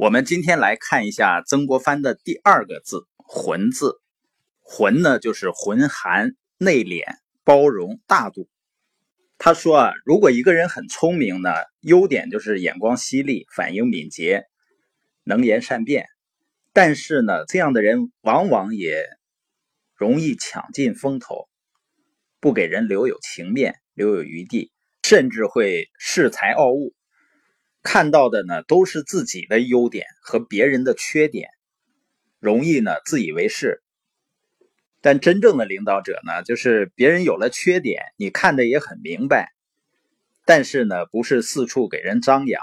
我们今天来看一下曾国藩的第二个字“浑”字，“浑”呢就是浑含、内敛、包容、大度。他说啊，如果一个人很聪明呢，优点就是眼光犀利、反应敏捷、能言善辩。但是呢，这样的人往往也容易抢尽风头，不给人留有情面、留有余地，甚至会恃才傲物。看到的呢都是自己的优点和别人的缺点，容易呢自以为是。但真正的领导者呢，就是别人有了缺点，你看的也很明白，但是呢不是四处给人张扬，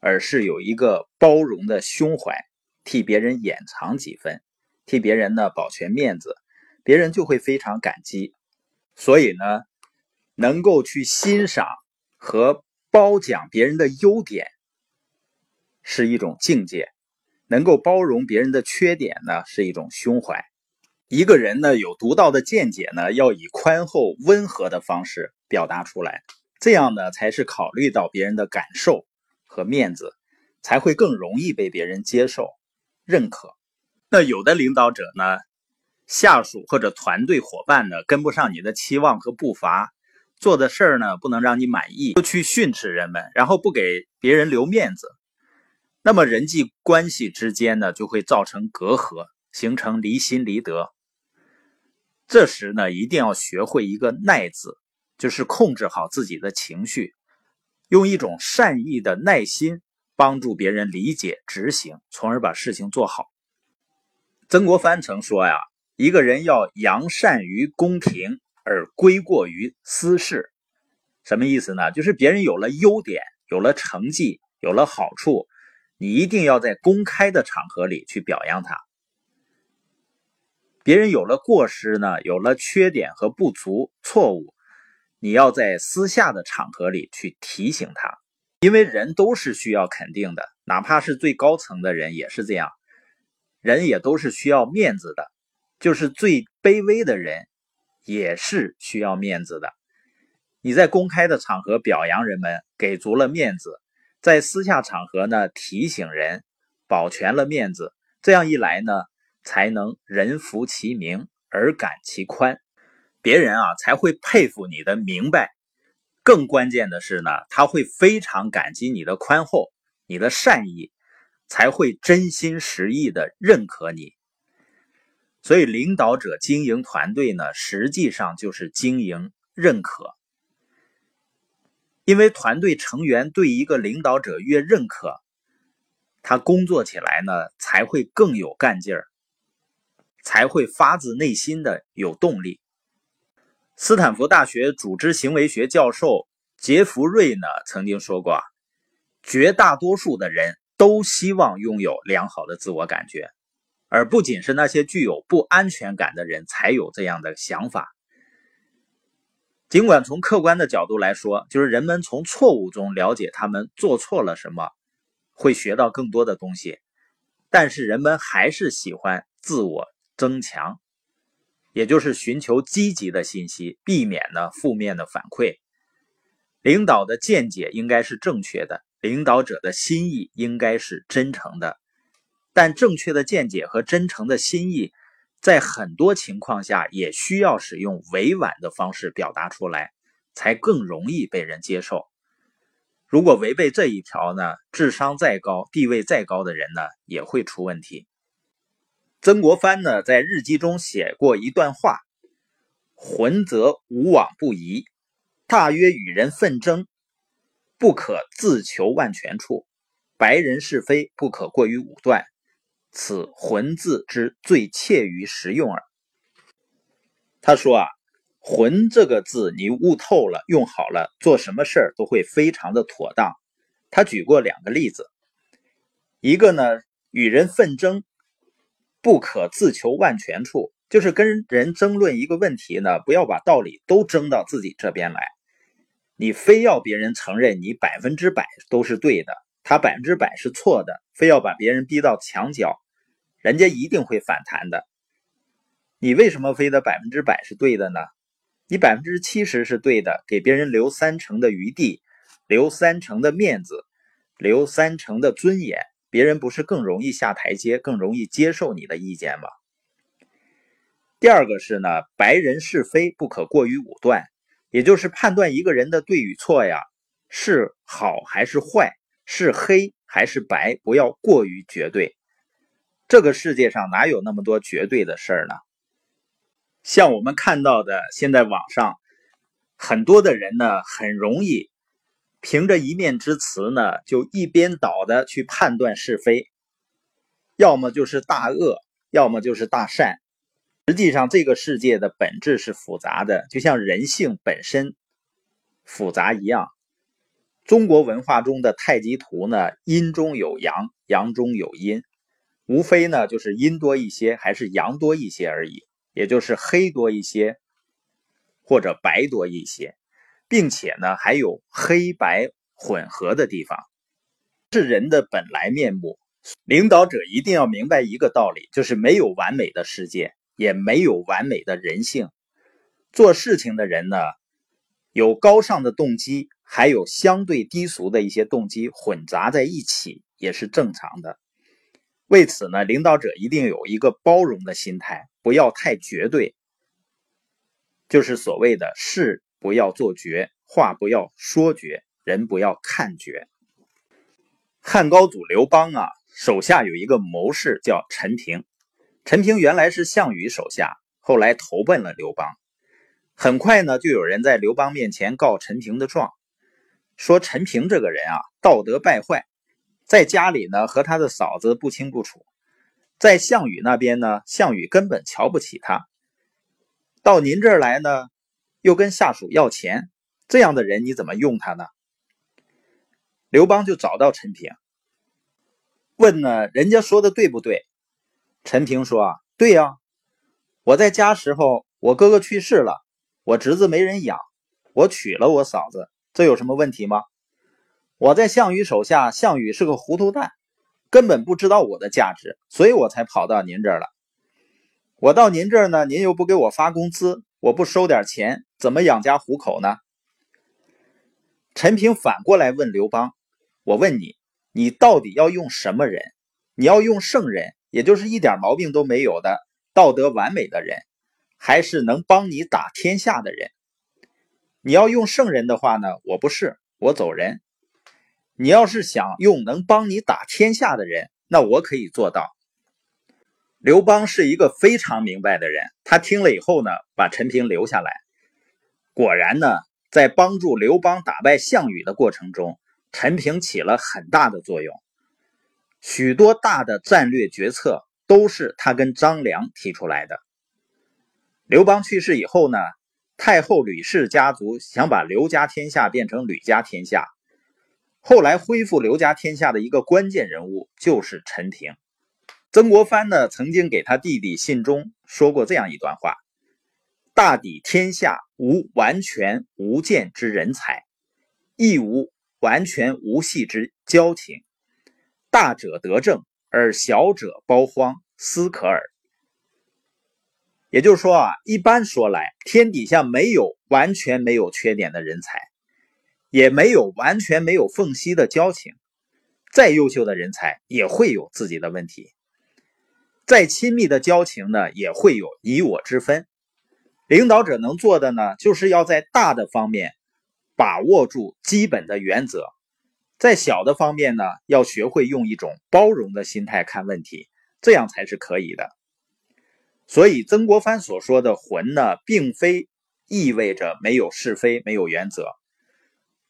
而是有一个包容的胸怀，替别人掩藏几分，替别人呢保全面子，别人就会非常感激。所以呢，能够去欣赏和。褒奖别人的优点是一种境界，能够包容别人的缺点呢是一种胸怀。一个人呢有独到的见解呢，要以宽厚温和的方式表达出来，这样呢才是考虑到别人的感受和面子，才会更容易被别人接受、认可。那有的领导者呢，下属或者团队伙伴呢跟不上你的期望和步伐。做的事儿呢，不能让你满意，就去训斥人们，然后不给别人留面子，那么人际关系之间呢，就会造成隔阂，形成离心离德。这时呢，一定要学会一个“耐”字，就是控制好自己的情绪，用一种善意的耐心帮助别人理解、执行，从而把事情做好。曾国藩曾说呀：“一个人要扬善于宫廷。”而归过于私事，什么意思呢？就是别人有了优点，有了成绩，有了好处，你一定要在公开的场合里去表扬他；别人有了过失呢，有了缺点和不足、错误，你要在私下的场合里去提醒他。因为人都是需要肯定的，哪怕是最高层的人也是这样，人也都是需要面子的，就是最卑微的人。也是需要面子的。你在公开的场合表扬人们，给足了面子；在私下场合呢，提醒人，保全了面子。这样一来呢，才能人服其名而感其宽，别人啊才会佩服你的明白。更关键的是呢，他会非常感激你的宽厚、你的善意，才会真心实意的认可你。所以，领导者经营团队呢，实际上就是经营认可。因为团队成员对一个领导者越认可，他工作起来呢才会更有干劲儿，才会发自内心的有动力。斯坦福大学组织行为学教授杰弗瑞呢曾经说过：“绝大多数的人都希望拥有良好的自我感觉。”而不仅是那些具有不安全感的人才有这样的想法。尽管从客观的角度来说，就是人们从错误中了解他们做错了什么，会学到更多的东西，但是人们还是喜欢自我增强，也就是寻求积极的信息，避免呢负面的反馈。领导的见解应该是正确的，领导者的心意应该是真诚的。但正确的见解和真诚的心意，在很多情况下也需要使用委婉的方式表达出来，才更容易被人接受。如果违背这一条呢，智商再高、地位再高的人呢，也会出问题。曾国藩呢，在日记中写过一段话：“浑则无往不疑，大约与人纷争，不可自求万全处；白人是非，不可过于武断。”此浑字之最切于实用耳。他说啊，浑这个字你悟透了，用好了，做什么事儿都会非常的妥当。他举过两个例子，一个呢，与人纷争，不可自求万全处，就是跟人争论一个问题呢，不要把道理都争到自己这边来，你非要别人承认你百分之百都是对的，他百分之百是错的，非要把别人逼到墙角。人家一定会反弹的。你为什么非得百分之百是对的呢？你百分之七十是对的，给别人留三成的余地，留三成的面子，留三成的尊严，别人不是更容易下台阶，更容易接受你的意见吗？第二个是呢，白人是非不可过于武断，也就是判断一个人的对与错呀，是好还是坏，是黑还是白，不要过于绝对。这个世界上哪有那么多绝对的事儿呢？像我们看到的，现在网上很多的人呢，很容易凭着一面之词呢，就一边倒的去判断是非，要么就是大恶，要么就是大善。实际上，这个世界的本质是复杂的，就像人性本身复杂一样。中国文化中的太极图呢，阴中有阳，阳中有阴，无非呢就是阴多一些，还是阳多一些而已。也就是黑多一些，或者白多一些，并且呢还有黑白混合的地方，是人的本来面目。领导者一定要明白一个道理，就是没有完美的世界，也没有完美的人性。做事情的人呢，有高尚的动机，还有相对低俗的一些动机混杂在一起，也是正常的。为此呢，领导者一定有一个包容的心态，不要太绝对，就是所谓的事不要做绝，话不要说绝，人不要看绝。汉高祖刘邦啊，手下有一个谋士叫陈平，陈平原来是项羽手下，后来投奔了刘邦。很快呢，就有人在刘邦面前告陈平的状，说陈平这个人啊，道德败坏。在家里呢，和他的嫂子不清不楚；在项羽那边呢，项羽根本瞧不起他。到您这儿来呢，又跟下属要钱，这样的人你怎么用他呢？刘邦就找到陈平，问呢，人家说的对不对？陈平说啊，对呀，我在家时候，我哥哥去世了，我侄子没人养，我娶了我嫂子，这有什么问题吗？我在项羽手下，项羽是个糊涂蛋，根本不知道我的价值，所以我才跑到您这儿了。我到您这儿呢，您又不给我发工资，我不收点钱，怎么养家糊口呢？陈平反过来问刘邦：“我问你，你到底要用什么人？你要用圣人，也就是一点毛病都没有的道德完美的人，还是能帮你打天下的人？你要用圣人的话呢，我不是，我走人。”你要是想用能帮你打天下的人，那我可以做到。刘邦是一个非常明白的人，他听了以后呢，把陈平留下来。果然呢，在帮助刘邦打败项羽的过程中，陈平起了很大的作用。许多大的战略决策都是他跟张良提出来的。刘邦去世以后呢，太后吕氏家族想把刘家天下变成吕家天下。后来恢复刘家天下的一个关键人物就是陈平。曾国藩呢曾经给他弟弟信中说过这样一段话：“大抵天下无完全无见之人才，亦无完全无隙之交情。大者得正，而小者包荒，斯可耳。”也就是说啊，一般说来，天底下没有完全没有缺点的人才。也没有完全没有缝隙的交情，再优秀的人才也会有自己的问题，再亲密的交情呢，也会有你我之分。领导者能做的呢，就是要在大的方面把握住基本的原则，在小的方面呢，要学会用一种包容的心态看问题，这样才是可以的。所以曾国藩所说的“浑”呢，并非意味着没有是非、没有原则。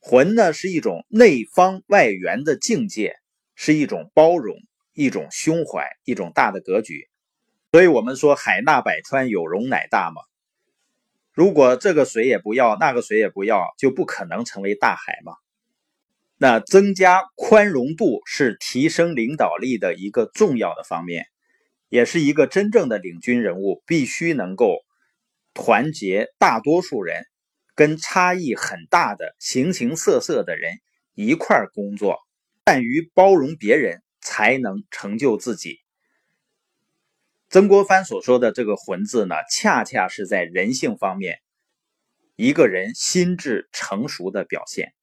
魂呢是一种内方外圆的境界，是一种包容，一种胸怀，一种大的格局。所以，我们说海纳百川，有容乃大嘛。如果这个水也不要，那个水也不要，就不可能成为大海嘛。那增加宽容度是提升领导力的一个重要的方面，也是一个真正的领军人物必须能够团结大多数人。跟差异很大的形形色色的人一块工作，善于包容别人，才能成就自己。曾国藩所说的这个“魂”字呢，恰恰是在人性方面，一个人心智成熟的表现。